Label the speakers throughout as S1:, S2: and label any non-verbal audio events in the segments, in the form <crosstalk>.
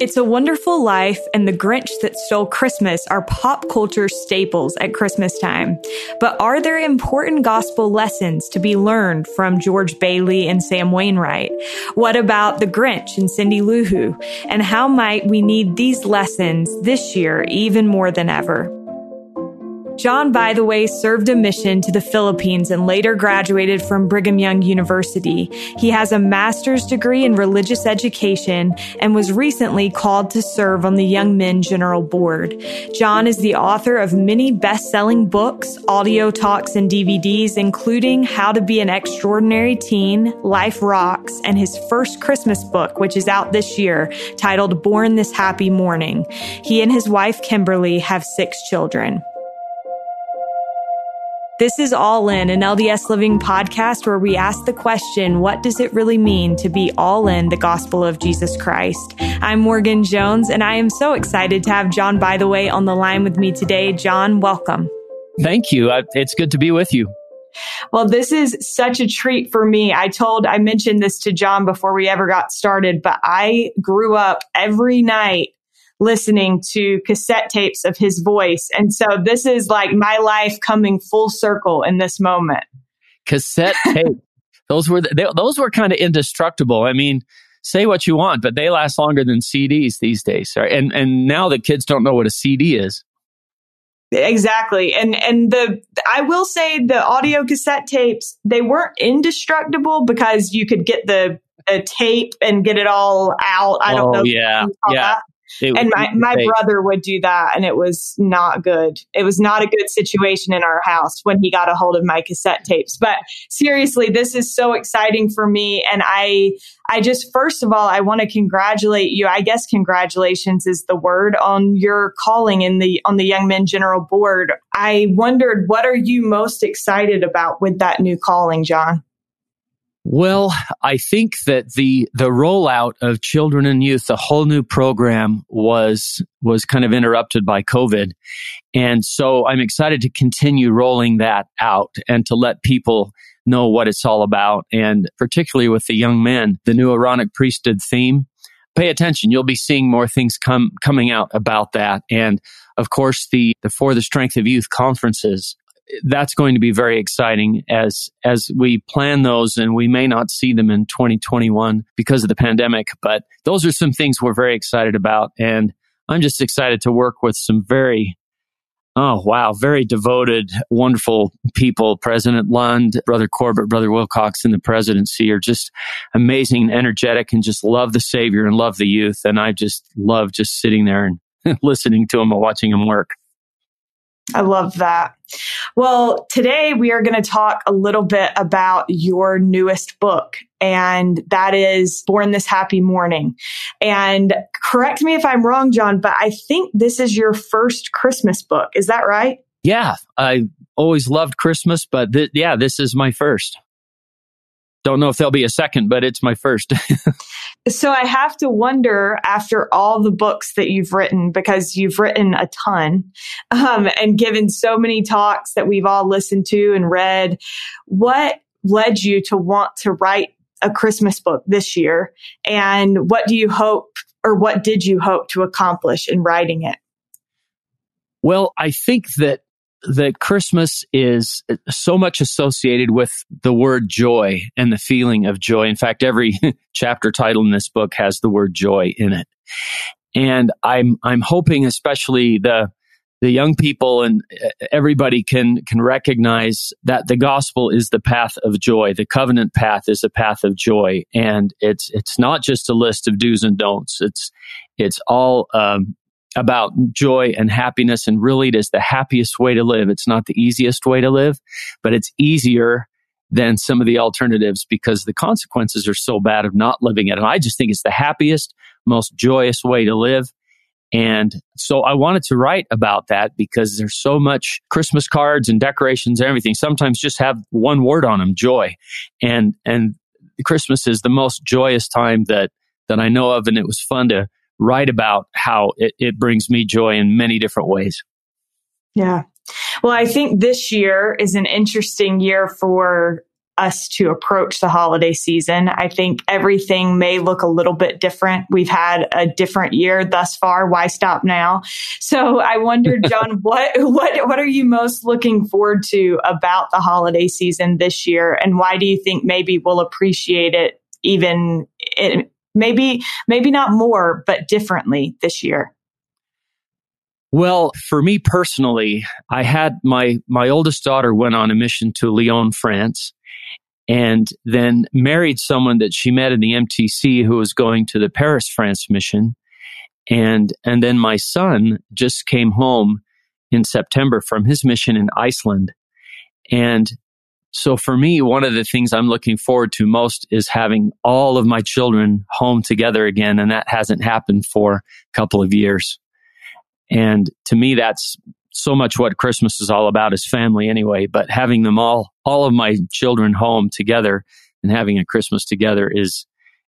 S1: It's a Wonderful Life and The Grinch That Stole Christmas are pop culture staples at Christmas time. But are there important gospel lessons to be learned from George Bailey and Sam Wainwright? What about The Grinch and Cindy Lou Who? And how might we need these lessons this year even more than ever? John Bytheway, served a mission to the Philippines and later graduated from Brigham Young University. He has a master's degree in religious education and was recently called to serve on the Young Men General Board. John is the author of many best-selling books, audio talks, and DVDs, including How to Be an Extraordinary Teen, Life Rocks, and his first Christmas book, which is out this year, titled Born This Happy Morning. He and his wife, Kimberly, have six children. This is All In, an LDS Living podcast where we ask the question, what does it really mean to be all in the gospel of Jesus Christ? I'm Morgan Jones, and I am so excited to have John Bytheway, on the line with me today. John, welcome.
S2: Thank you. It's good to be with you.
S1: Well, this is such a treat for me. I told, I mentioned this to John before we ever got started, but I grew up every night listening to cassette tapes of his voice. And so this is like my life coming full circle in this moment.
S2: Cassette <laughs> tape. those were, they, those were kind of indestructible. I mean, say what you want, but they last longer than CDs these days. Right? And, and now the kids don't know what a CD is.
S1: Exactly. And and the I will say the audio cassette tapes, they weren't indestructible because you could get the, the tape and get it all out. I don't
S2: oh,
S1: know.
S2: Yeah. Yeah. That.
S1: It, and my, my brother would do that and it was not good. It was not a good situation in our house when he got a hold of my cassette tapes. But seriously, this is so exciting for me. And I, I just, first of all, I want to congratulate you. I guess congratulations is the word on your calling in the, on the Young Men General Board. I wondered, what are you most excited about with that new calling, John?
S2: Well, I think that the the rollout of children and youth, the whole new program was was kind of interrupted by COVID. And so I'm excited to continue rolling that out and to let people know what it's all about. And particularly with the young men, the new Aaronic priesthood theme. Pay attention. You'll be seeing more things come coming out about that. And of course, the, the For the Strength of Youth conferences that's going to be very exciting as as we plan those and we may not see them in 2021 because of the pandemic but those are some things we're very excited about. And i'm just excited to work with some very oh wow very devoted wonderful people. President lund brother corbitt brother wilcox and the presidency are just amazing energetic and just love the savior and love the youth. And i just love just sitting there and <laughs> listening to them and watching them work
S1: I love that. Well, today we are going to talk a little bit about your newest book, and that is Born This Happy Morning. And correct me if I'm wrong, John, but I think this is your first Christmas book. Is that right?
S2: Yeah, I always loved Christmas, but th- yeah, this is my first. Don't know if there'll be a second, but it's my first. <laughs>
S1: So I have to wonder after all the books that you've written, because you've written a ton um, and given so many talks that we've all listened to and read, what led you to want to write a Christmas book this year? And what do you hope or what did you hope to accomplish in writing it?
S2: Well, I think that that Christmas is so much associated with the word joy and the feeling of joy. In fact, every <laughs> chapter title in this book has the word joy in it. And I'm, I'm hoping especially the, the young people and everybody can, can recognize that the gospel is the path of joy. The covenant path is a path of joy. And it's, it's not just a list of do's and don'ts. It's, it's all, um, about joy and happiness. And really, it is the happiest way to live. It's not the easiest way to live, but it's easier than some of the alternatives because the consequences are so bad of not living it. And I just think it's the happiest, most joyous way to live. And so I wanted to write about that because there's so much Christmas cards and decorations and everything sometimes just have one word on them, joy. And, and Christmas is the most joyous time that, that I know of. And it was fun to write about how it, it brings me joy in many different ways.
S1: Yeah. Well, I think this year is an interesting year for us to approach the holiday season. I think everything may look a little bit different. We've had a different year thus far. Why stop now? So I wonder, <laughs> John, what what what are you most looking forward to about the holiday season this year, and why do you think maybe we'll appreciate it even maybe maybe not more, but differently this year?
S2: Well, for me personally, I had my my oldest daughter went on a mission to Lyon, France, and then married someone that she met in the MTC who was going to the Paris, France mission. And and then my son just came home in September from his mission in Iceland. And so for me, one of the things I'm looking forward to most is having all of my children home together again. And that hasn't happened for a couple of years. And to me, that's so much what Christmas is all about is family anyway. But having them all, all of my children home together and having a Christmas together is,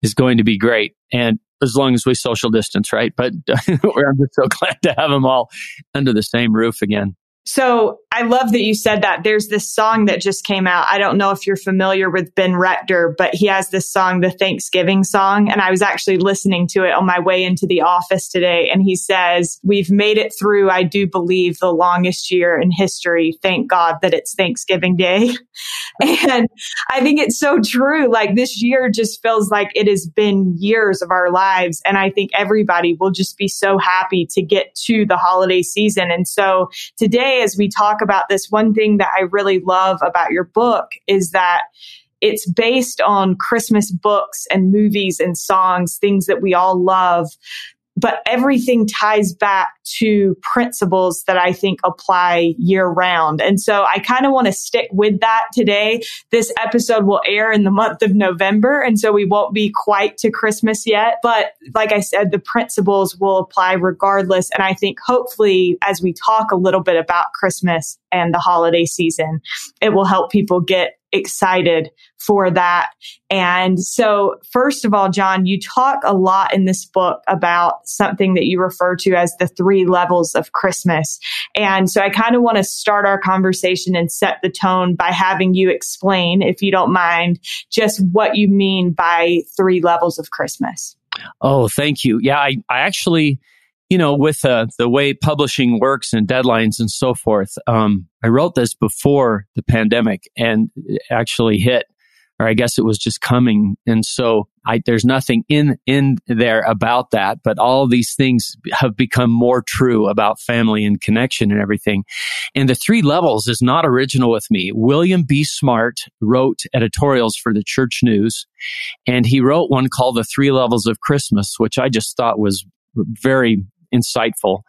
S2: is going to be great. And as long as we social distance, right? But <laughs> I'm just so glad to have them all under the same roof again.
S1: So I love that you said that. There's this song that just came out. I don't know if you're familiar with Ben Rector, but he has this song, the Thanksgiving song. And I was actually listening to it on my way into the office today. And he says, We've made it through, I do believe, the longest year in history. Thank God that it's Thanksgiving Day. <laughs> and I think it's so true. Like this year just feels like it has been years of our lives. And I think everybody will just be so happy to get to the holiday season. And so today, as we talk about this, one thing that I really love about your book is that it's based on Christmas books and movies and songs, things that we all love but everything ties back to principles that I think apply year round. And so I kind of want to stick with that today. This episode will air in the month of November. And so we won't be quite to Christmas yet. But like I said, the principles will apply regardless. And I think hopefully as we talk a little bit about Christmas and the holiday season, it will help people get excited for that. And so, first of all, John, you talk a lot in this book about something that you refer to as the three levels of Christmas. And so, I kind of want to start our conversation and set the tone by having you explain, if you don't mind, just what you mean by three levels of Christmas.
S2: Oh, thank you. Yeah, I, I actually you know, with uh, the way publishing works and deadlines and so forth, um, I wrote this before the pandemic and actually hit, or I guess it was just coming. And so I, there's nothing in, in there about that, but all these things have become more true about family and connection and everything. And the three levels is not original with me. William B. Smart wrote editorials for the church news and he wrote one called the three levels of Christmas, which I just thought was very insightful.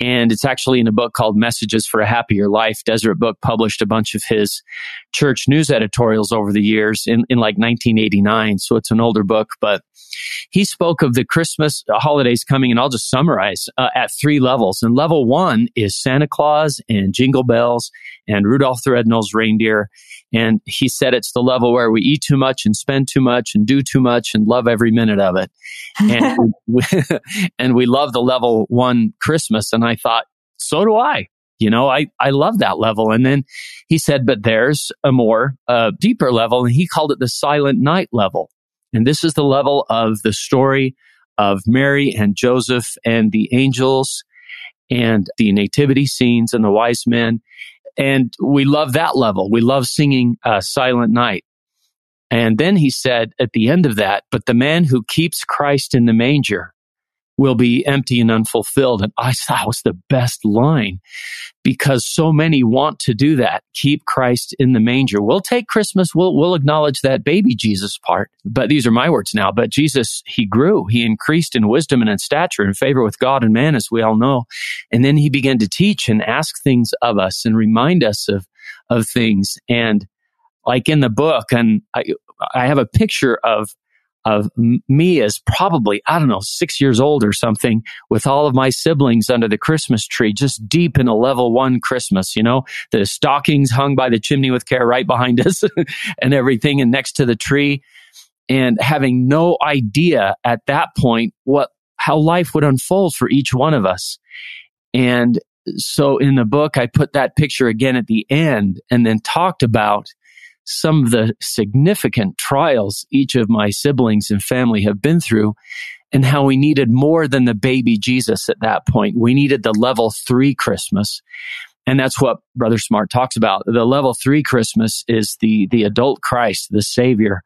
S2: And it's actually in a book called Messages for a Happier Life. Deseret Book published a bunch of his church news editorials over the years in, in like 1989. So it's an older book, but he spoke of the Christmas holidays coming, and I'll just summarize uh, at three levels. And level one is Santa Claus and Jingle Bells and Rudolph the Red-Nosed Reindeer. And he said it's the level where we eat too much and spend too much and do too much and love every minute of it. And, <laughs> we, <laughs> and we love the level one Christmas. And I thought, so do I. You know, I, I love that level. And then he said, but there's a more uh, deeper level. And he called it the silent night level. And this is the level of the story of Mary and Joseph and the angels and the nativity scenes and the wise men. And we love that level. We love singing uh, Silent Night. And then he said at the end of that, but the man who keeps Christ in the manger will be empty and unfulfilled. And I thought was the best line because so many want to do that. Keep Christ in the manger. We'll take Christmas. We'll, we'll acknowledge that baby Jesus part. But these are my words now. But Jesus, he grew. He increased in wisdom and in stature and favor with God and man, as we all know. And then he began to teach and ask things of us and remind us of, of things. And like in the book, and I, I have a picture of of me as probably, I don't know, six years old or something with all of my siblings under the Christmas tree, just deep in a level one Christmas, you know, the stockings hung by the chimney with care right behind us <laughs> and everything and next to the tree and having no idea at that point what, how life would unfold for each one of us. And so in the book, I put that picture again at the end and then talked about some of the significant trials each of my siblings and family have been through and how we needed more than the baby Jesus at that point. We needed the level three Christmas. And that's what Brother Smart talks about. The level three Christmas is the, the adult Christ, the Savior,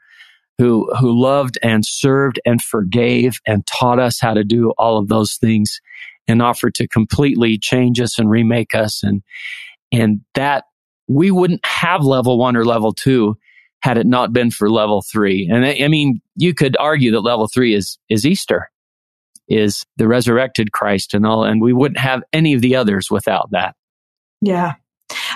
S2: who, who loved and served and forgave and taught us how to do all of those things and offered to completely change us and remake us. And, and that we wouldn't have level one or level two had it not been for level three. And I, I mean, you could argue that level three is, is Easter, is the resurrected Christ and all, and we wouldn't have any of the others without that.
S1: Yeah.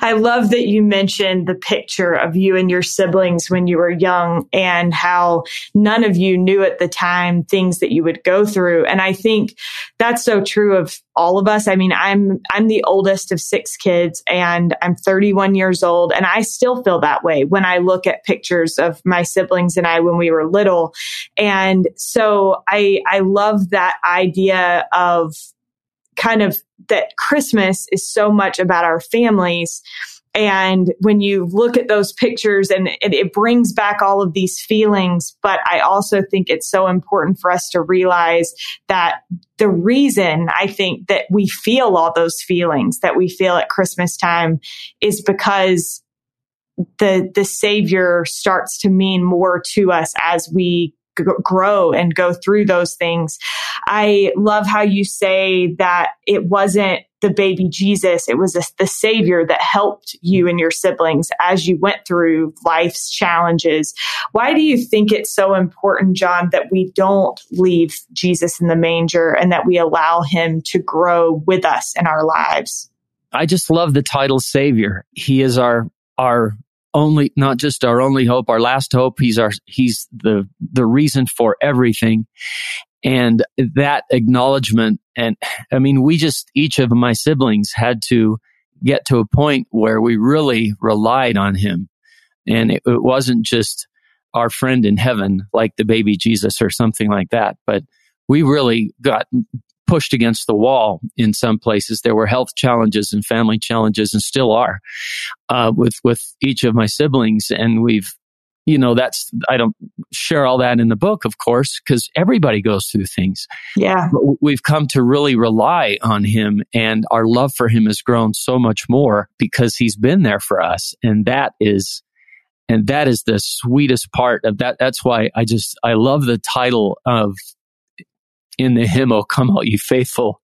S1: I love that you mentioned the picture of you and your siblings when you were young and how none of you knew at the time things that you would go through. And I think that's so true of all of us. I mean, I'm, I'm the oldest of six kids and I'm 31 years old and I still feel that way when I look at pictures of my siblings and I when we were little. And so I, I love that idea of kind of that Christmas is so much about our families. And when you look at those pictures and it, it, brings back all of these feelings, but I also think it's so important for us to realize that the reason I think that we feel all those feelings that we feel at Christmas time is because the, the savior starts to mean more to us as we grow and go through those things. I love how you say that it wasn't the baby Jesus, it was the savior that helped you and your siblings as you went through life's challenges. Why do you think it's so important, John, that we don't leave Jesus in the manger and that we allow him to grow with us in our lives?
S2: I just love the title savior. He is our our only not just our only hope, our last hope. He's our he's the the reason for everything. And that acknowledgement and I mean we just each of my siblings had to get to a point where we really relied on him. And it, it wasn't just our friend in heaven like the baby Jesus or something like that, but we really got pushed against the wall in some places. There were health challenges and family challenges, and still are uh, with with each of my siblings. And we've, you know, that's I don't share all that in the book, of course, because everybody goes through things.
S1: Yeah,
S2: but we've come to really rely on him, and our love for him has grown so much more because he's been there for us, and that is and that is the sweetest part of that that's why i just i love the title of in the hymn, O come all ye faithful,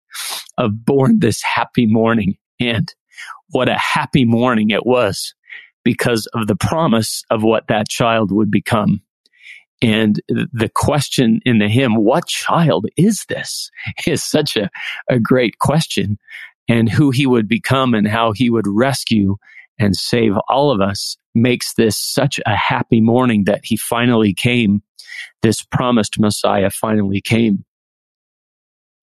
S2: of born this happy morning. And what a happy morning it was because of the promise of what that child would become. And the question in the hymn, what child is this? <laughs> is such a, a great question. And who he would become and how he would rescue and save all of us makes this such a happy morning that he finally came. This promised Messiah finally came.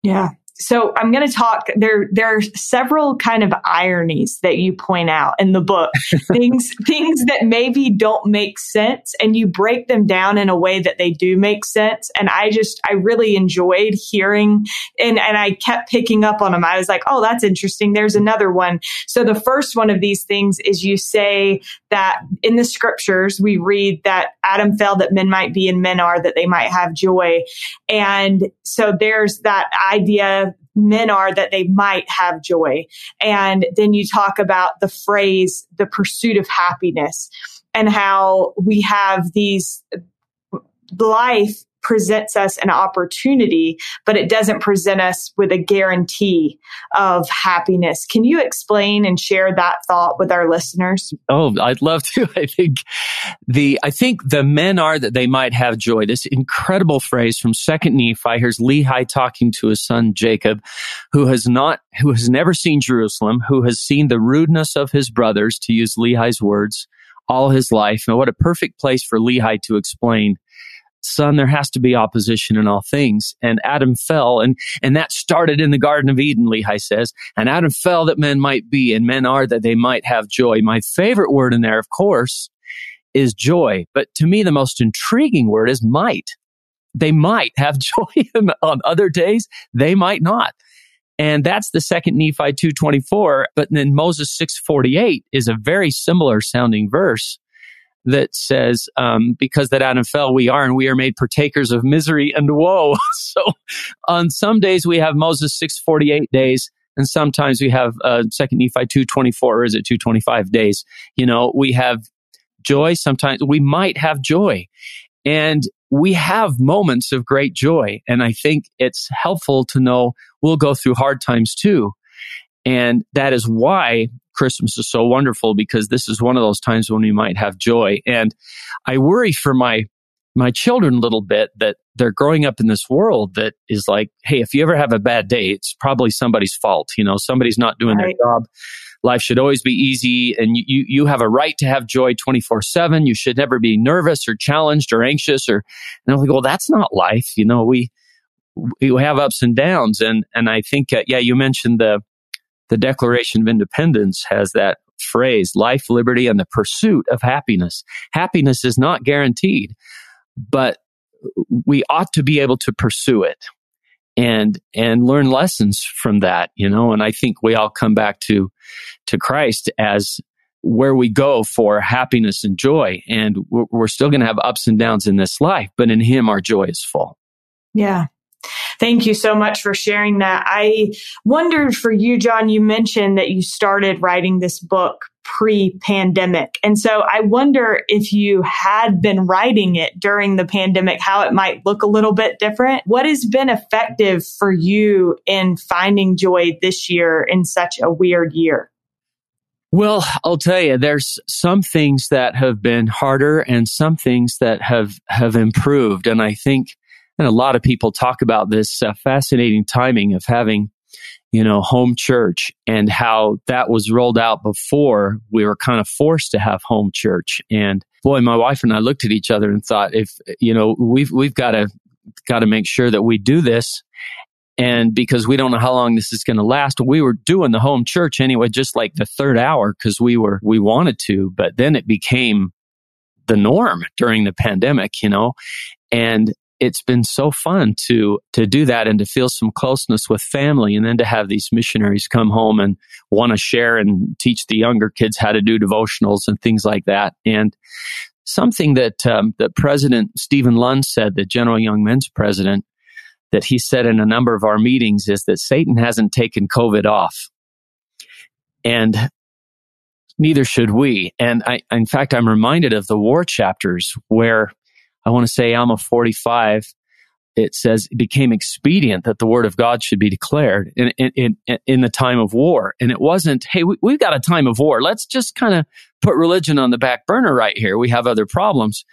S1: Yeah. So I'm going to talk there there are several kind of ironies that you point out in the book. <laughs> things things that maybe don't make sense and you break them down in a way that they do make sense and I just I really enjoyed hearing and and I kept picking up on them. I was like, "Oh, that's interesting. There's another one." So the first one of these things is you say that in the scriptures we read that Adam fell that men might be and men are that they might have joy. And so there's that idea men are that they might have joy. And then you talk about the phrase, the pursuit of happiness and how we have these life presents us an opportunity, but it doesn't present us with a guarantee of happiness. Can you explain and share that thought with our listeners?
S2: Oh, I'd love to. <laughs> I think the I think the men are that they might have joy. This incredible phrase from Second Nephi. Here's Lehi talking to his son Jacob, who has not who has never seen Jerusalem, who has seen the rudeness of his brothers, to use Lehi's words, all his life. And what a perfect place for Lehi to explain son, there has to be opposition in all things. And Adam fell, and, and that started in the Garden of Eden, Lehi says. And Adam fell that men might be, and men are that they might have joy. My favorite word in there, of course, is joy. But to me, the most intriguing word is might. They might have <laughs> joy on other days. They might not. And that's the second Nephi 224. But then Moses 648 is a very similar sounding verse that says, um, because that Adam fell, we are, and we are made partakers of misery and woe. <laughs> so on some days we have Moses 648 days, and sometimes we have uh, Second Nephi 224, or is it 225 days? You know, we have joy. Sometimes we might have joy. And we have moments of great joy. And I think it's helpful to know we'll go through hard times too. And that is why Christmas is so wonderful because this is one of those times when we might have joy. And I worry for my my children a little bit that they're growing up in this world that is like, hey, if you ever have a bad day, it's probably somebody's fault. You know, somebody's not doing right. their job. Life should always be easy, and you you have a right to have joy twenty four seven. You should never be nervous or challenged or anxious or. And I'm like, well, that's not life. You know, we we have ups and downs, and and I think uh, yeah, you mentioned the the Declaration of Independence has that phrase: life, liberty, and the pursuit of happiness. Happiness is not guaranteed, but we ought to be able to pursue it and and learn lessons from that you know? And i think we all come back to to christ as where we go for happiness and joy and we're, we're still going to have ups and downs in this life but in him our joy is full.
S1: Yeah Thank you so much for sharing that. I wondered for you, John, you mentioned that you started writing this book pre pandemic. And so I wonder if you had been writing it during the pandemic, how it might look a little bit different. What has been effective for you in finding joy this year in such a weird year?
S2: Well, I'll tell you, there's some things that have been harder and some things that have, have improved. And I think, and a lot of people talk about this uh, fascinating timing of having you know, home church and how that was rolled out before we were kind of forced to have home church. And boy, my wife and I looked at each other and thought, if, you know, we've, we've got to, got to make sure that we do this. And because we don't know how long this is going to last, we were doing the home church anyway, just like the third hour because we were, we wanted to, but then it became the norm during the pandemic, you know, and it's been so fun to to do that and to feel some closeness with family and then to have these missionaries come home and want to share and teach the younger kids how to do devotionals and things like that. And something that um, that president steven lund said the general young men's president that he said in a number of our meetings is that satan hasn't taken covid off. And neither should we. And I, in fact i'm reminded of the war chapters where I want to say Alma 45, it says it became expedient that the word of God should be declared in, in, in, in the time of war. And it wasn't, hey, we, we've got a time of war. Let's just kind of put religion on the back burner right here. We have other problems.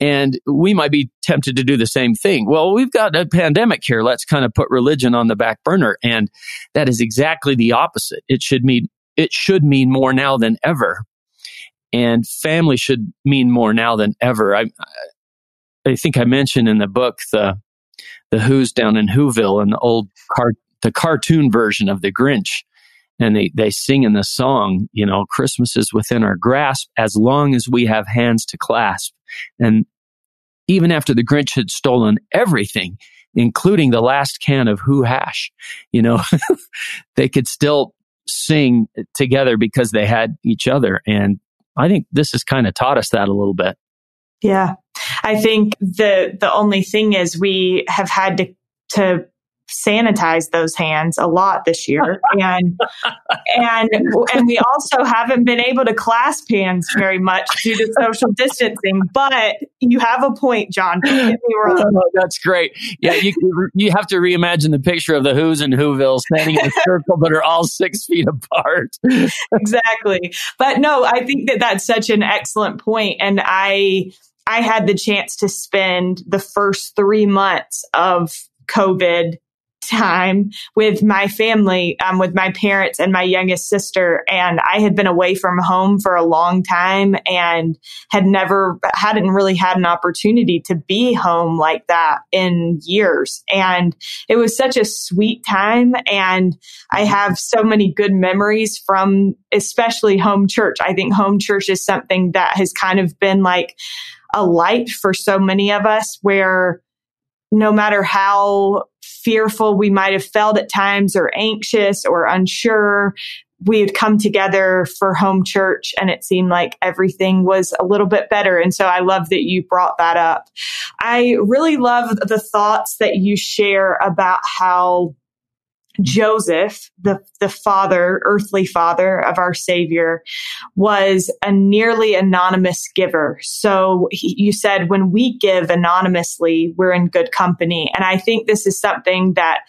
S2: And we might be tempted to do the same thing. Well, we've got a pandemic here. Let's kind of put religion on the back burner. And that is exactly the opposite. It should mean, it should mean more now than ever. And family should mean more now than ever. I, I think I mentioned in the book the the Who's down in Whoville and the old car the cartoon version of the Grinch. And they, they sing in the song, you know, Christmas is within our grasp as long as we have hands to clasp. And even after the Grinch had stolen everything, including the last can of Who hash, you know, <laughs> they could still sing together because they had each other. And I think this has kind of taught us that a little bit.
S1: Yeah. I think the the only thing is we have had to to sanitize those hands a lot this year <laughs> and and and we also haven't been able to clasp hands very much due to social distancing but you have a point john <laughs>
S2: oh, that's great. Yeah you you have to reimagine the picture of the who's and whoville standing in a circle but are all six feet apart.
S1: Exactly. But no i think that that's such an excellent point and i I had the chance to spend the first three months of COVID time with my family, um, with my parents and my youngest sister. And I had been away from home for a long time and had never, hadn't really had an opportunity to be home like that in years. And it was such a sweet time. And I have so many good memories from especially home church. I think home church is something that has kind of been like, a light for so many of us where no matter how fearful we might have felt at times or anxious or unsure, we had come together for home church and it seemed like everything was a little bit better. And so I love that you brought that up. I really love the thoughts that you share about how Joseph, the, the father, earthly father of our savior, was a nearly anonymous giver. So he, you said when we give anonymously, we're in good company. And I think this is something that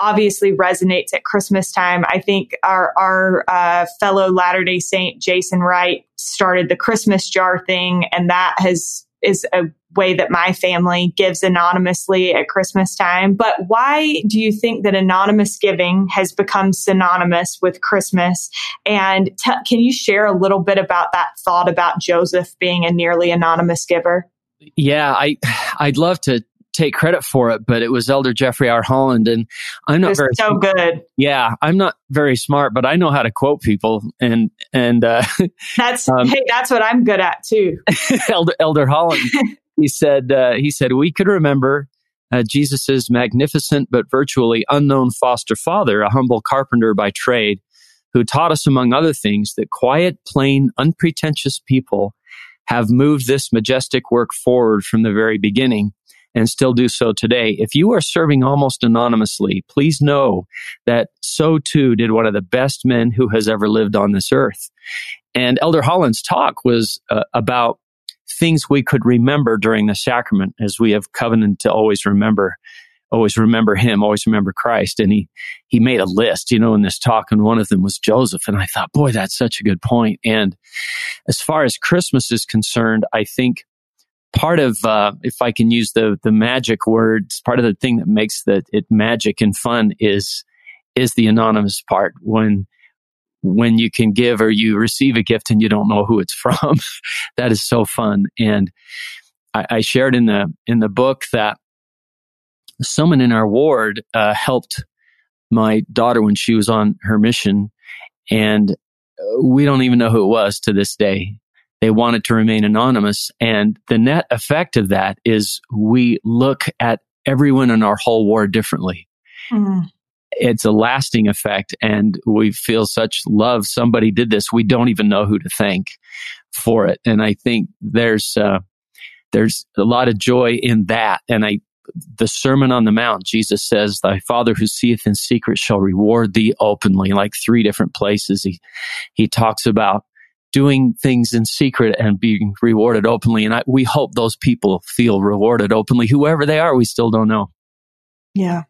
S1: obviously resonates at Christmas time. I think our, our uh, fellow Latter day Saint Jason Wright started the Christmas jar thing, and that has is a way that my family gives anonymously at Christmas time. But why do you think that anonymous giving has become synonymous with Christmas? And t- can you share a little bit about that thought about Joseph being a nearly anonymous giver?
S2: Yeah, I <sighs> I'd love to take credit for it, but it was Elder Jeffrey R. Holland, and I'm not very
S1: so good.
S2: Yeah, I'm not very smart, but I know how to quote people, and and uh, <laughs>
S1: that's um, hey, that's what I'm good at too. <laughs>
S2: Elder Elder Holland <laughs> he said uh, he said we could remember uh, Jesus's magnificent but virtually unknown foster father, a humble carpenter by trade, who taught us, among other things, that quiet, plain, unpretentious people have moved this majestic work forward from the very beginning and still do so today. If you are serving almost anonymously, please know that so too did one of the best men who has ever lived on this earth. And Elder Holland's talk was uh, about things we could remember during the sacrament as we have covenant to always remember always remember him always remember christ and he he made a list you know in this talk and one of them was joseph and i thought boy that's such a good point and as far as christmas is concerned i think part of uh, if i can use the the magic words part of the thing that makes the, it magic and fun is is the anonymous part when when you can give or you receive a gift and you don't know who it's <laughs> from. that is so fun. And I, I, shared in the in the book that someone in our ward uh, helped my daughter when she was on her mission, and uh, we don't even know who it was to this day. They wanted to remain anonymous, and the net effect of that is we look at everyone in our whole war differently. Mm it's a lasting effect and we feel such love. Somebody did this. We don't even know who to thank for it. And I think there's, uh, there's a lot of joy in that. And I, the Sermon on the Mount, Jesus says, Thy Father who seeth in secret shall reward thee openly. Like three different places, he, he talks about doing things in secret and being rewarded openly. And I, we hope those people feel rewarded openly, whoever they are, we still don't know.
S1: Yeah.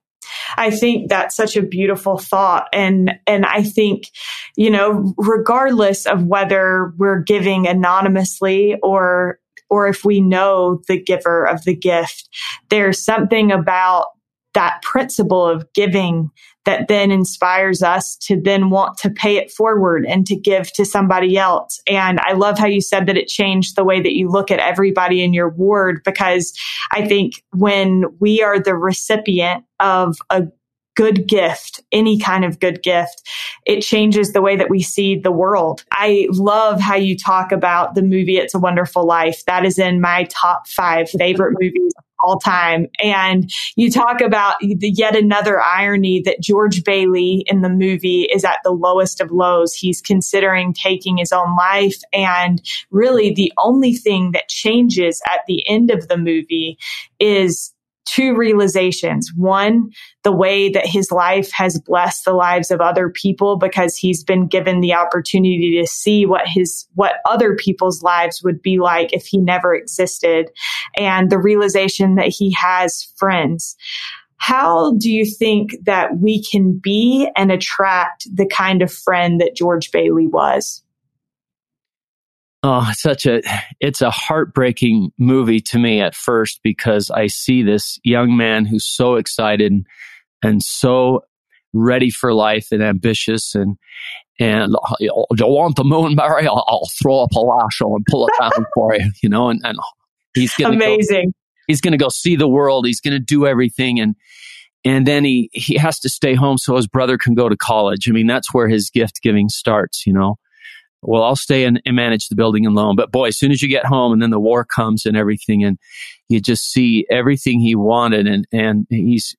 S1: I think that's such a beautiful thought. And, and I think, you know, regardless of whether we're giving anonymously or, or if we know the giver of the gift, there's something about that principle of giving that then inspires us to then want to pay it forward and to give to somebody else. And I love how you said that it changed the way that you look at everybody in your ward because I think when we are the recipient of a good gift, any kind of good gift, it changes the way that we see the world. I love how you talk about the movie It's a Wonderful Life. That is in my top five favorite movies all time. And you talk about the yet another irony that George Bailey in the movie is at the lowest of lows. He's considering taking his own life. And really the only thing that changes at the end of the movie is two realizations. One, the way that his life has blessed the lives of other people because he's been given the opportunity to see what his, what other people's lives would be like if he never existed. And the realization that he has friends. How do you think that we can be and attract the kind of friend that George Bailey was?
S2: Oh, such a, it's a heartbreaking movie to me at first because I see this young man who's so excited and so ready for life and ambitious and, and you want the moon, Mary? I'll, I'll, throw up a lasso and pull it down <laughs> for you, you know, and, and he's going
S1: to amazing.
S2: Go, he's going to go see the world. He's going to do everything. And, and then he, he has to stay home so his brother can go to college. I mean, that's where his gift giving starts, you know well, I'll stay and, and, manage the building and loan. But boy, as soon as you get home and then the war comes and everything, and you just see everything he wanted, and and he's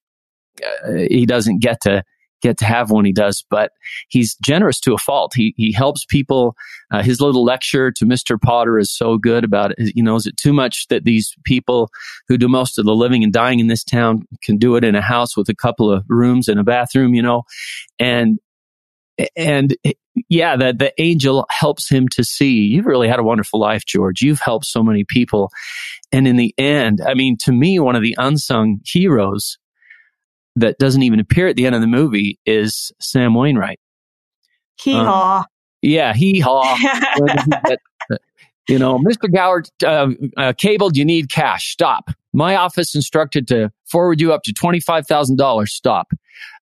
S2: uh, he doesn't get to get to have one. he does, but he's generous to a fault. He, he helps people. Uh, his little lecture to Mr. Potter is so good about it. You know, is it too much that these people who do most of the living and dying in this town can do it in a house with a couple of rooms and a bathroom, you know? And, and yeah, that the angel helps him to see you've really had a wonderful life, George. You've helped so many people. And in the end, I mean, to me, one of the unsung heroes that doesn't even appear at the end of the movie is Sam Wainwright.
S1: Hee haw. Um,
S2: yeah, hee haw. <laughs> you know, Mr. Gower, uh, uh, Cable, you need cash. Stop. My office instructed to forward you up to $25,000. Stop.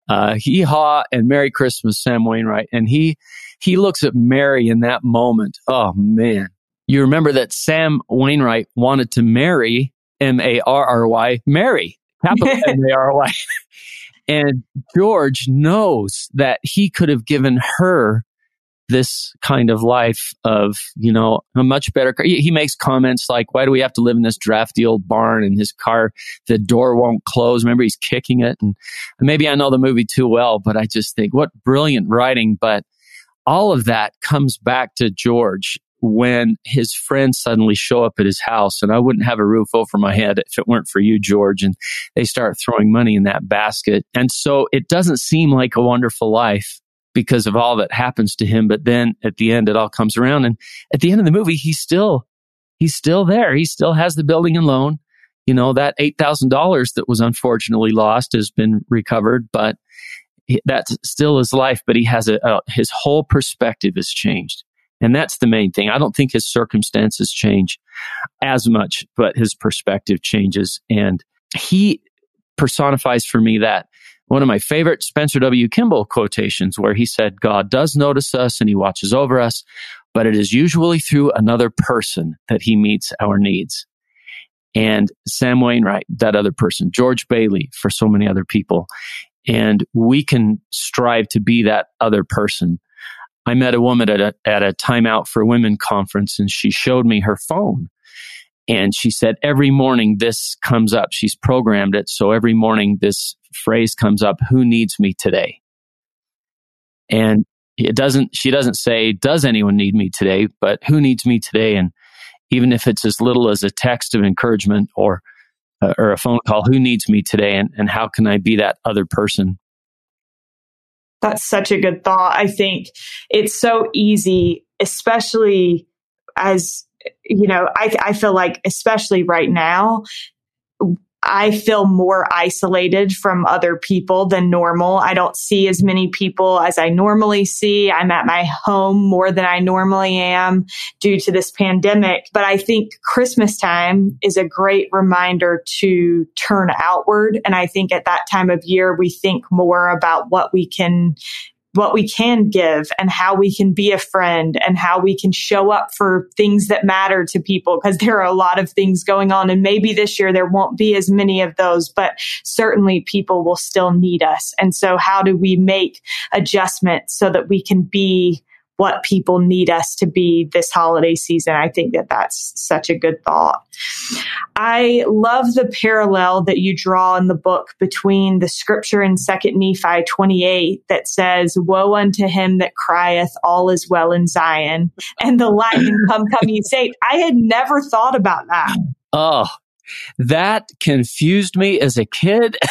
S2: Uh, hee haw and Merry Christmas, Sam Wainwright. And he, he looks at Mary in that moment. Oh man. You remember that Sam Wainwright wanted to marry M-A-R-R-Y, Mary, capital <laughs> M-A-R-Y. And George knows that he could have given her this kind of life of, you know, a much better car. He makes comments like, why do we have to live in this drafty old barn and his car, the door won't close. Remember, he's kicking it. And maybe I know the movie too well, but I just think what brilliant writing. But all of that comes back to George when his friends suddenly show up at his house and I wouldn't have a roof over my head if it weren't for you, George. And they start throwing money in that basket. And so it doesn't seem like a wonderful life because of all that happens to him. But then at the end, it all comes around. And at the end of the movie, he's still, he's still there. He still has the building and loan. You know, that $8,000 that was unfortunately lost has been recovered, but that's still his life. But he has a, a his whole perspective has changed. And that's the main thing. I don't think his circumstances change as much, but his perspective changes. And he personifies for me that one of my favorite Spencer W. Kimball quotations where he said, God does notice us and he watches over us, but it is usually through another person that he meets our needs. And Sam Wainwright, that other person, George Bailey for so many other people. And we can strive to be that other person I met a woman at a, at a Time Out for Women conference and she showed me her phone. And she said, every morning this comes up. She's programmed it. So every morning this phrase comes up, who needs me today? And it doesn't, she doesn't say, does anyone need me today? But who needs me today? And even if it's as little as a text of encouragement or, uh, or a phone call, who needs me today? And, and how can I be that other person
S1: that's such a good thought. I think it's so easy, especially as, you know, I, I feel like, especially right now, I feel more isolated from other people than normal. I don't see as many people as I normally see. I'm at my home more than I normally am due to this pandemic. But I think Christmas time is a great reminder to turn outward. And I think at that time of year, we think more about what we can what we can give and how we can be a friend and how we can show up for things that matter to people. Because there are a lot of things going on and maybe this year there won't be as many of those but certainly people will still need us. And so how do we make adjustments so that we can be what people need us to be this holiday season. I think that that's such a good thought. I love the parallel that you draw in the book between the scripture in 2nd Nephi 28 that says, Woe unto him that crieth, all is well in Zion, and the Latin <laughs> come, come ye saint. I had never thought about that.
S2: Oh, that confused me as a kid. <laughs>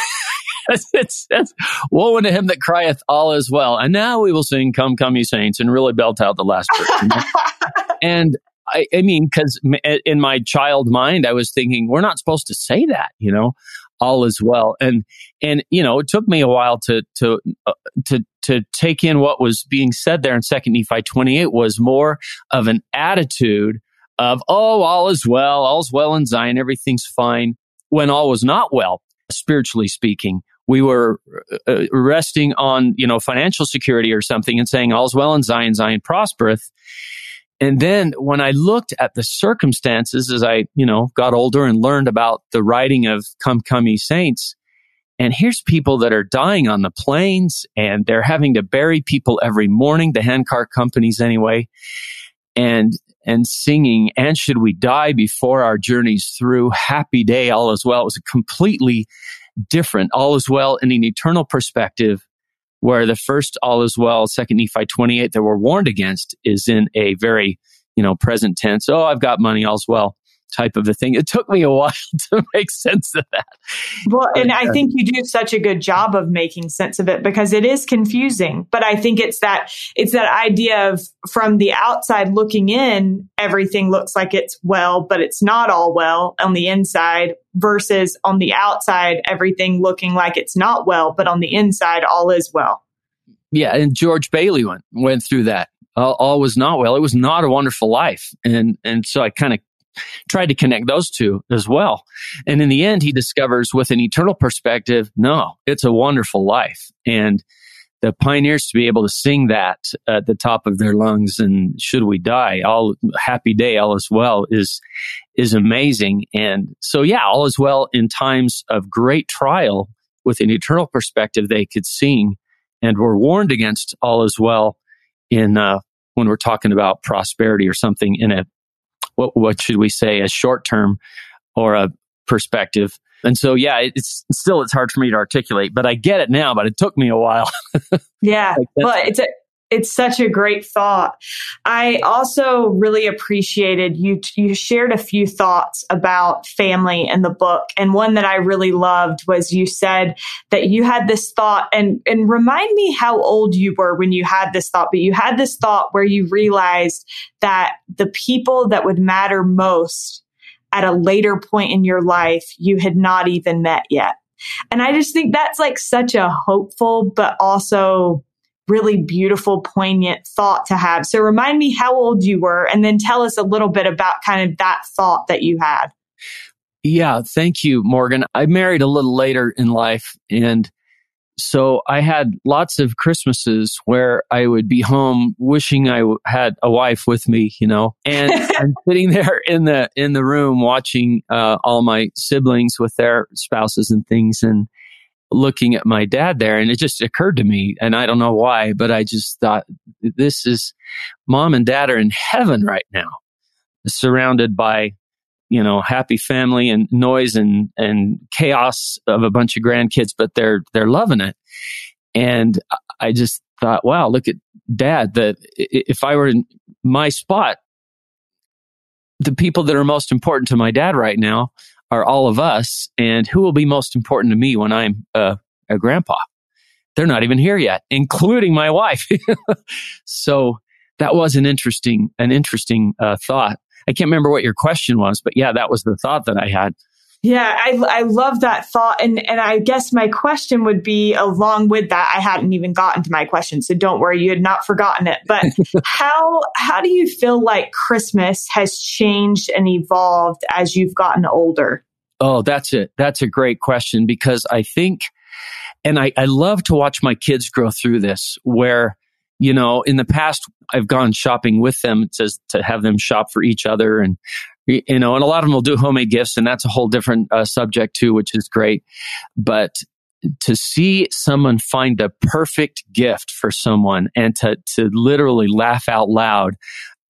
S2: <laughs> it says, Woe unto him that crieth, all is well. And now we will sing, Come, Come, ye saints, and really belt out the last verse. <laughs> and I, I mean, because in my child mind, I was thinking, we're not supposed to say that, you know, all is well. And, and, you know, it took me a while to, to, uh, to, to take in what was being said there in 2nd Nephi 28 was more of an attitude of, oh, all is well, all's well in Zion, everything's fine, when all was not well, spiritually speaking we were uh, resting on, you know, financial security or something and saying all's well in Zion, Zion prospereth. And then when I looked at the circumstances as I, you know, got older and learned about the writing of Come, Come Ye Saints, and here's people that are dying on the plains and they're having to bury people every morning, the handcart companies anyway, and, and singing, and should we die before our journeys through? Happy day, all is well. It was a completely different. All is well in an eternal perspective where the first all is well, second Nephi 28 that we're warned against is in a very, you know, present tense. Oh, I've got money, all's well type of a thing. It took me a while <laughs> to make sense of that.
S1: Well, and I uh, think you do such a good job of making sense of it because it is confusing. But I think it's that it's that idea of from the outside looking in, everything looks like it's well, but it's not all well on the inside versus on the outside, everything looking like it's not well, but on the inside, all is well.
S2: Yeah, and George Bailey went went through that. All, all was not well. It was not a wonderful life, and and so I kind of tried to connect those two as well. And in the end, he discovers with an eternal perspective, no, it's a wonderful life. And the pioneers to be able to sing that at the top of their lungs and should we die, all happy day, all is well is, is amazing. And so, yeah, all is well in times of great trial with an eternal perspective, they could sing and were warned against all is well in, uh, when we're talking about prosperity or something in a what what should we say a short term or a perspective. And so yeah it's still it's hard for me to articulate but i get it now but it took me a while. <laughs>
S1: Yeah like well it's a it's such a great thought. I also really appreciated you you shared a few thoughts about family in the book and one that I really loved was you said that you had this thought and and remind me how old you were when you had this thought but you had this thought where you realized that the people that would matter most at a later point in your life you had not even met yet. And I just think that's like such a hopeful but also really beautiful, poignant thought to have. So remind me how old you were and then tell us a little bit about kind of that thought that you had.
S2: Yeah, thank you, Morgan. I married a little later in life and so I had lots of Christmases where I would be home wishing I had a wife with me, you know, and <laughs> I'm sitting there in the, in the room watching, uh, all my siblings with their spouses and things. And, looking at my dad there and it just occurred to me and I don't know why, but I just thought this is mom and dad are in heaven right now, surrounded by, you know, happy family and noise and, and chaos of a bunch of grandkids, but they're, they're loving it. And I just thought, wow, look at dad that if I were in my spot, the people that are most important to my dad right now are all of us, and who will be most important to me when I'm a grandpa? They're not even here yet, including my wife. <laughs> so that was an interesting, an interesting uh, thought. I can't remember what your question was, but yeah, that was the thought that I had.
S1: Yeah, I, I love that thought. And, and I guess my question would be along with that, I hadn't even gotten to my question. So don't worry, you had not forgotten it. But <laughs> how, how do you feel like Christmas has changed and evolved as you've gotten older?
S2: Oh, that's it. That's a great question because I think, and I, I love to watch my kids grow through this where, you know, in the past, I've gone shopping with them to, to have them shop for each other and you know, and a lot of them will do homemade gifts, and that's a whole different uh, subject too, which is great. But to see someone find the perfect gift for someone and to to literally laugh out loud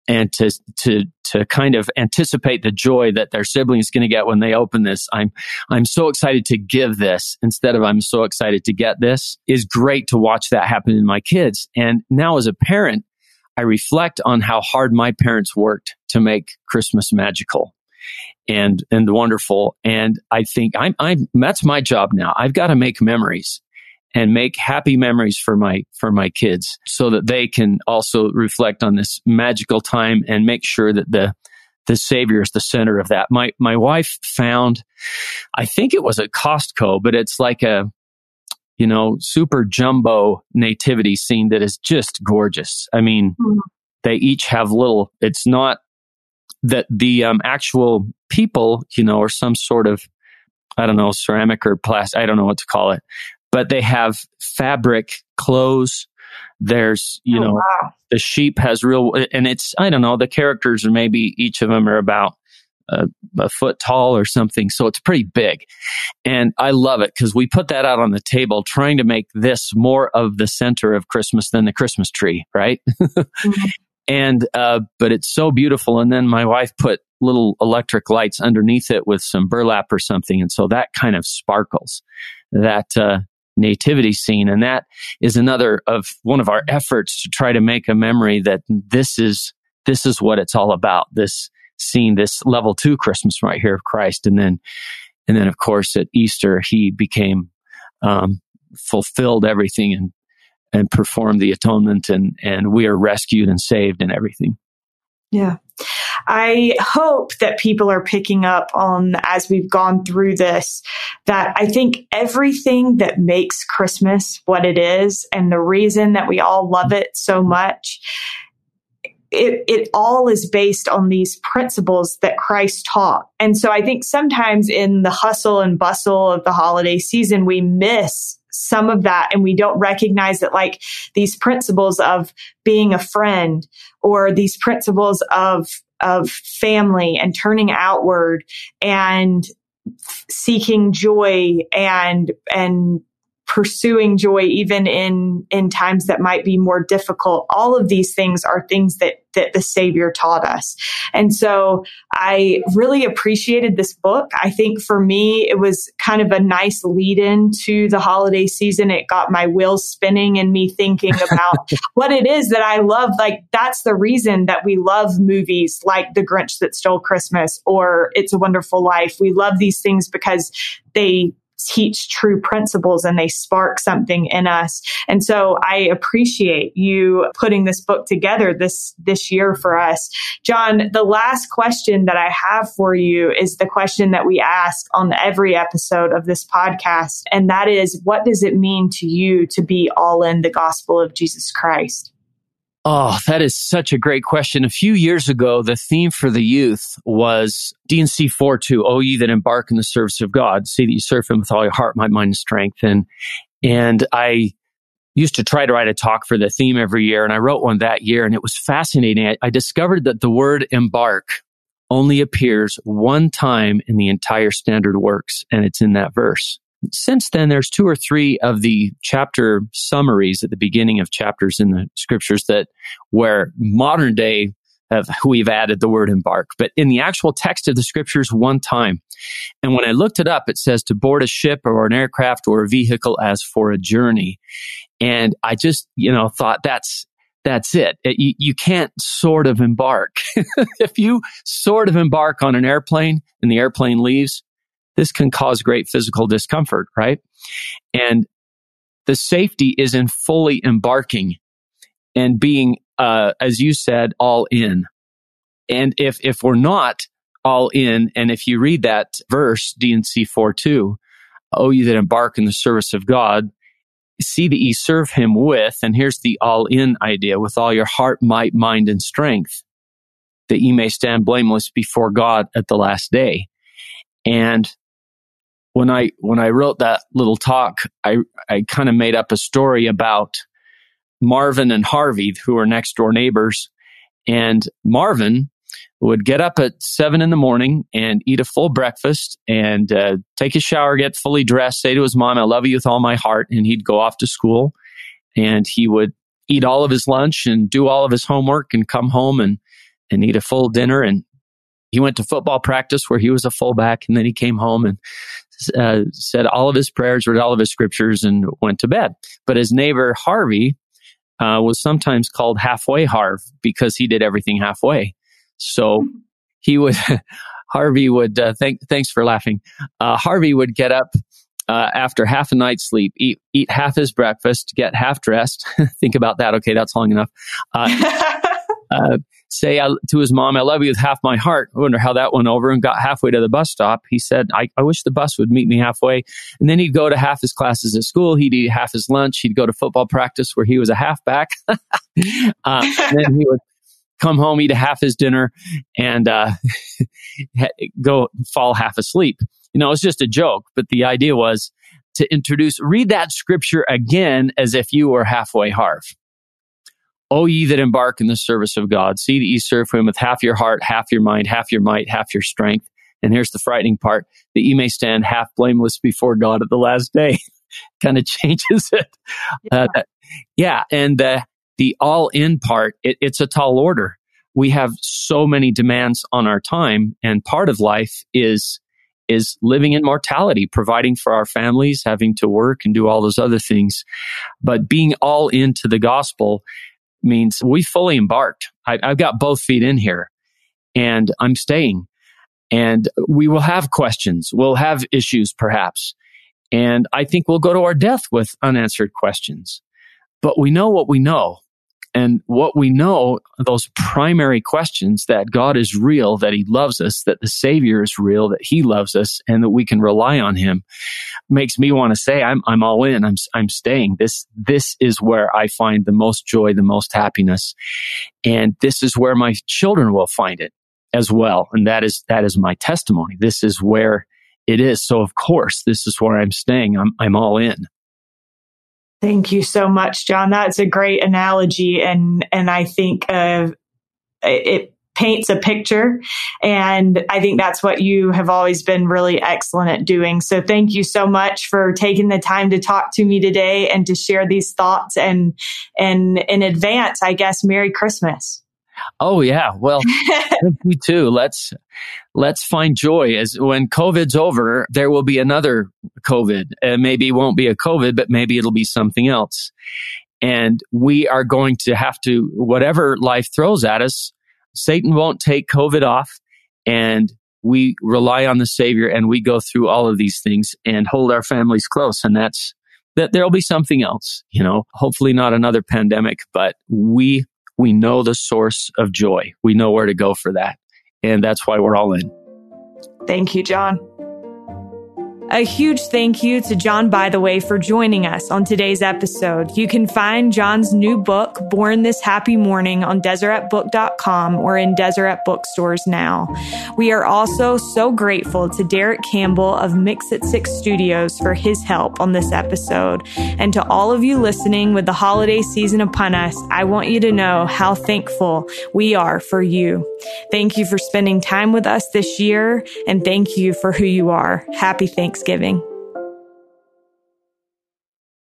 S2: and to to to kind of anticipate the joy that their sibling is going to get when they open this i'm i'm so excited to give this instead of i'm so excited to get this is great to watch that happen in my kids and now as a parent I reflect on how hard my parents worked to make Christmas magical and and wonderful. And I think I'm I'm that's my job now. I've got to make memories and make happy memories for my for my kids so that they can also reflect on this magical time and make sure that the the savior is the center of that. My my wife found I think it was at Costco, but it's like a you know, super jumbo nativity scene that is just gorgeous. I mean, mm-hmm. they each have little, it's not that the um, actual people, you know, are some sort of, I don't know, ceramic or plastic, I don't know what to call it, but they have fabric clothes. There's, you oh, know, wow. the sheep has real, and it's, I don't know, the characters are maybe each of them are about a, a foot tall or something. So it's pretty big. And I love it because we put that out on the table trying to make this more of the center of Christmas than the Christmas tree, right? <laughs> mm-hmm. And, uh, but it's so beautiful. And then my wife put little electric lights underneath it with some burlap or something. And so that kind of sparkles that, uh, nativity scene. And that is another of one of our efforts to try to make a memory that this is, this is what it's all about. This scene, this level two Christmas right here of Christ. And then, and then of course at Easter, he became, um, fulfilled everything and, and performed the atonement and, and we are rescued and saved and everything.
S1: Yeah. I hope that people are picking up on as we've gone through this that I think everything that makes Christmas what it is and the reason that we all love it so much it, it all is based on these principles that Christ taught. And so I think sometimes in the hustle and bustle of the holiday season, we miss some of that and we don't recognize that like these principles of being a friend or these principles of of family and turning outward and seeking joy and and pursuing joy even in in times that might be more difficult. All of these things are things that that the savior taught us. And so i really appreciated this book. I think for me it was kind of a nice lead in to the holiday season. It got my wheels spinning and me thinking <laughs> about what it is that i love. Like that's the reason that we love movies like the grinch that stole christmas or it's a wonderful life. We love these things because they teach true principles and they spark something in us. And so I appreciate you putting this book together this, this year for us. John, the last question that I have for you is the question that we ask on every episode of this podcast. And that is, what does it mean to you to be all in the gospel of Jesus Christ?
S2: Oh, that is such a great question. A few years ago, the theme for the youth was D&C 4-2, Oh, ye that embark in the service of God, see that you serve him with all your heart, might, mind, and strength. And, and I used to try to write a talk for the theme every year, and I wrote one that year, and it was fascinating. I, I discovered that the word embark only appears one time in the entire standard works, and it's in that verse. Since then, there's two or three of the chapter summaries at the beginning of chapters in the scriptures that where modern day have, we've added the word embark, but in the actual text of the scriptures, one time. And when I looked it up, it says to board a ship or an aircraft or a vehicle as for a journey. And I just, you know, thought that's, that's it. it you, you can't sort of embark. <laughs> if you sort of embark on an airplane and the airplane leaves, this can cause great physical discomfort, right? And the safety is in fully embarking and being, uh, as you said, all in. And if, if we're not all in, and if you read that verse, D&C 4 2, oh, you that embark in the service of God, see that ye serve him with, and here's the all in idea, with all your heart, might, mind, and strength, that ye may stand blameless before God at the last day. And when I when I wrote that little talk, I I kind of made up a story about Marvin and Harvey, who are next door neighbors, and Marvin would get up at seven in the morning and eat a full breakfast and uh, take a shower, get fully dressed, say to his mom, "I love you with all my heart," and he'd go off to school, and he would eat all of his lunch and do all of his homework and come home and and eat a full dinner. And he went to football practice where he was a fullback and then he came home and uh, said all of his prayers, read all of his scriptures, and went to bed. But his neighbor Harvey uh, was sometimes called halfway Harv because he did everything halfway. So he would, <laughs> Harvey would, uh, thank, thanks for laughing. Uh, Harvey would get up uh, after half a night's sleep, eat, eat half his breakfast, get half dressed. <laughs> Think about that. Okay, that's long enough. Uh, <laughs> uh, say to his mom, I love you with half my heart. I wonder how that went over and got halfway to the bus stop. He said, I, I wish the bus would meet me halfway. And then he'd go to half his classes at school. He'd eat half his lunch. He'd go to football practice where he was a halfback. <laughs> uh, then he would come home, eat a half his dinner and, uh, <laughs> go fall half asleep. You know, it's just a joke, but the idea was to introduce, read that scripture again as if you were halfway Harv. O ye that embark in the service of God, see that ye serve him with half your heart, half your mind, half your might, half your strength. And here's the frightening part that ye may stand half blameless before God at the last day. <laughs> kind of changes it. Yeah. Uh, yeah. And the, the all in part, it, it's a tall order. We have so many demands on our time. And part of life is, is living in mortality, providing for our families, having to work and do all those other things. But being all into the gospel means we fully embarked. I, I've got both feet in here and I'm staying. And we will have questions. We'll have issues perhaps. And I think we'll go to our death with unanswered questions. But we know what we know. And what we know, those primary questions that God is real, that He loves us, that the Savior is real, that He loves us, and that we can rely on Him, makes me want to say, I'm, I'm all in. I'm, I'm staying. This, this is where I find the most joy, the most happiness. And this is where my children will find it as well. And that is, that is my testimony. This is where it is. So of course, this is where I'm staying. I'm, I'm all in.
S1: Thank you so much, John. That's a great analogy. And, and I think, uh, it paints a picture. And I think that's what you have always been really excellent at doing. So thank you so much for taking the time to talk to me today and to share these thoughts and, and in advance, I guess, Merry Christmas.
S2: Oh yeah. Well, <laughs> me too. Let's let's find joy as when COVID's over, there will be another COVID. And maybe it won't be a COVID, but maybe it'll be something else. And we are going to have to whatever life throws at us, Satan won't take COVID off and we rely on the Savior and we go through all of these things and hold our families close. And that's that there'll be something else, you know, hopefully not another pandemic, but we we know the source of joy. We know where to go for that. And that's why we're all in.
S1: Thank you, John. A huge thank you to John Bytheway for joining us on today's episode. You can find John's new book, Born This Happy Morning, on DeseretBook.com or in Deseret bookstores now. We are also so grateful to Derek Campbell of Mix at Six Studios for his help on this episode. And to all of you listening with the holiday season upon us, I want you to know how thankful we are for you. Thank you for spending time with us this year, and thank you for who you are. Happy Thanksgiving. Thanksgiving.